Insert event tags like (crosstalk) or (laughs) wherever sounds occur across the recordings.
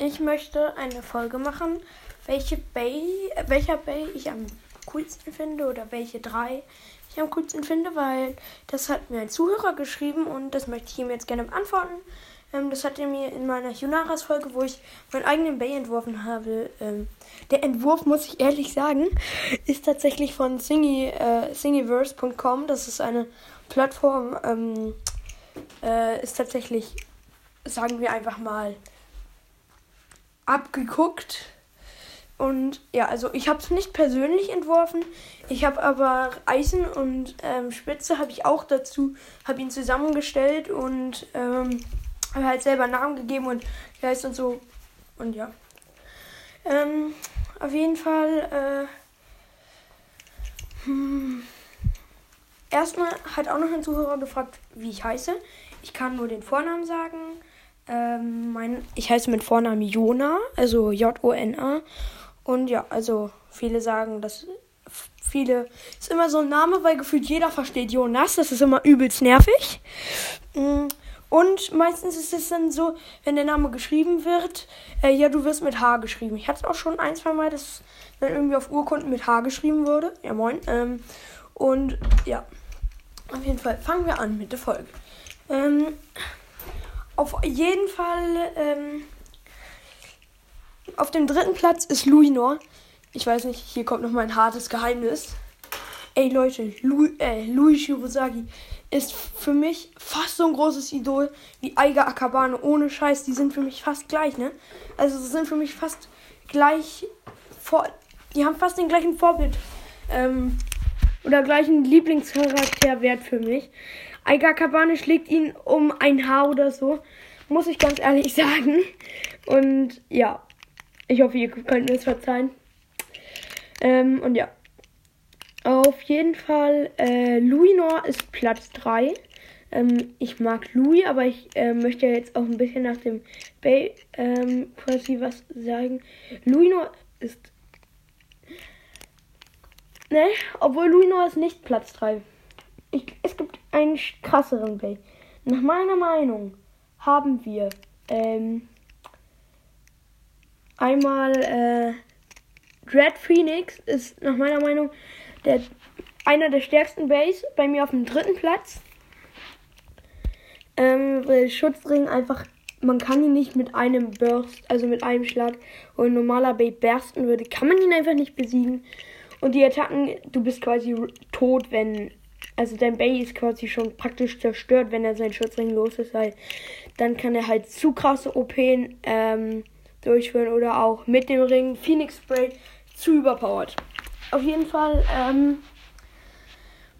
Ich möchte eine Folge machen, welche Bay, welcher Bay ich am coolsten finde oder welche drei ich am coolsten finde, weil das hat mir ein Zuhörer geschrieben und das möchte ich ihm jetzt gerne beantworten. Ähm, das hat er mir in meiner Yunaras-Folge, wo ich meinen eigenen Bay entworfen habe. Ähm, der Entwurf, muss ich ehrlich sagen, ist tatsächlich von Singy, äh, Singiverse.com. Das ist eine Plattform, ähm, äh, ist tatsächlich, sagen wir einfach mal, abgeguckt. Und ja, also ich habe es nicht persönlich entworfen. Ich habe aber Eisen und ähm, Spitze habe ich auch dazu, habe ihn zusammengestellt und ähm, habe halt selber Namen gegeben und heißt und so. Und ja. Ähm, auf jeden Fall. Äh, hm. Erstmal hat auch noch ein Zuhörer gefragt, wie ich heiße. Ich kann nur den Vornamen sagen. Ähm, mein, ich heiße mit Vornamen Jona, also J-O-N-A. Und ja, also viele sagen, dass viele ist immer so ein Name, weil gefühlt jeder versteht Jonas. Das ist immer übelst nervig. Mm, und meistens ist es dann so, wenn der Name geschrieben wird, äh, ja, du wirst mit H geschrieben. Ich hatte es auch schon ein, zwei Mal, dass dann irgendwie auf Urkunden mit H geschrieben wurde. Ja, moin. Ähm, und ja, auf jeden Fall fangen wir an mit der Folge. Ähm, auf jeden Fall, ähm, auf dem dritten Platz ist Luinor. Ich weiß nicht, hier kommt noch mal ein hartes Geheimnis. Ey Leute, Lu äh, Louis Shirosagi ist für mich fast so ein großes Idol wie Aiga Akabane. Ohne Scheiß, die sind für mich fast gleich, ne? Also sie sind für mich fast gleich vor. Die haben fast den gleichen Vorbild. Ähm, oder gleichen Lieblingscharakterwert für mich. Aiga Akabane schlägt ihn um ein Haar oder so. Muss ich ganz ehrlich (laughs) sagen. Und ja. Ich hoffe, ihr könnt mir das verzeihen. Ähm, und ja. Auf jeden Fall, äh, Louis ist Platz 3. Ähm, ich mag Louis, aber ich äh, möchte jetzt auch ein bisschen nach dem Bay ähm, quasi was sagen. Louis ist. Ne, obwohl Louis ist nicht Platz 3. Ich, es gibt einen krasseren Bay. Nach meiner Meinung haben wir ähm, einmal äh, Dread Phoenix ist nach meiner Meinung der, einer der stärksten Base. Bei mir auf dem dritten Platz. Ähm, weil Schutzring einfach, man kann ihn nicht mit einem Burst, also mit einem Schlag, ein normaler Bay bersten würde, kann man ihn einfach nicht besiegen. Und die Attacken, du bist quasi tot, wenn, also dein Bay ist quasi schon praktisch zerstört, wenn er seinen Schutzring los ist, weil dann kann er halt zu krasse OP ähm, durchführen oder auch mit dem Ring Phoenix Spray zu überpowered. Auf jeden Fall ähm,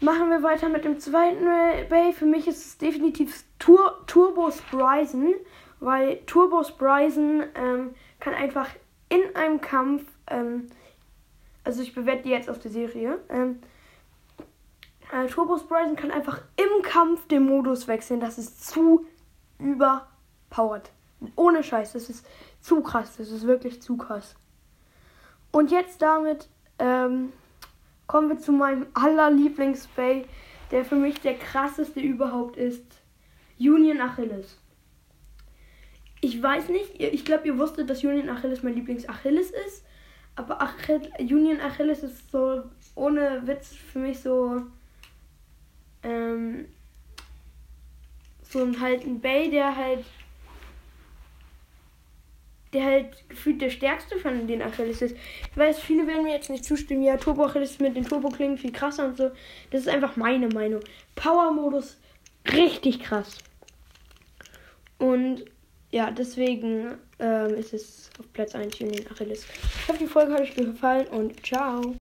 machen wir weiter mit dem zweiten Bay. Für mich ist es definitiv Tur Turbo Spryzen, weil Turbo Spryzen ähm, kann einfach in einem Kampf, ähm, also ich bewerte die jetzt auf der Serie, ähm, äh, Turbo Spryzen kann einfach im Kampf den Modus wechseln. Das ist zu überpowered. Ohne Scheiß, das ist zu krass. Das ist wirklich zu krass. Und jetzt damit ähm, kommen wir zu meinem allerlieblings Bay, der für mich der krasseste überhaupt ist. Union Achilles. Ich weiß nicht, ich glaube, ihr wusstet, dass Union Achilles mein Lieblings-Achilles ist. Aber Achil Union Achilles ist so ohne Witz für mich so. Ähm, so ein halt ein Bay, der halt der halt gefühlt der stärkste von den Achilles ist. Ich weiß, viele werden mir jetzt nicht zustimmen. Ja, Turbo Achilles mit den Turbo klingen viel krasser und so. Das ist einfach meine Meinung. Power-Modus richtig krass. Und ja, deswegen ähm, ist es auf Platz 1 Union Achilles. Ich hoffe, die Folge hat euch gefallen und ciao.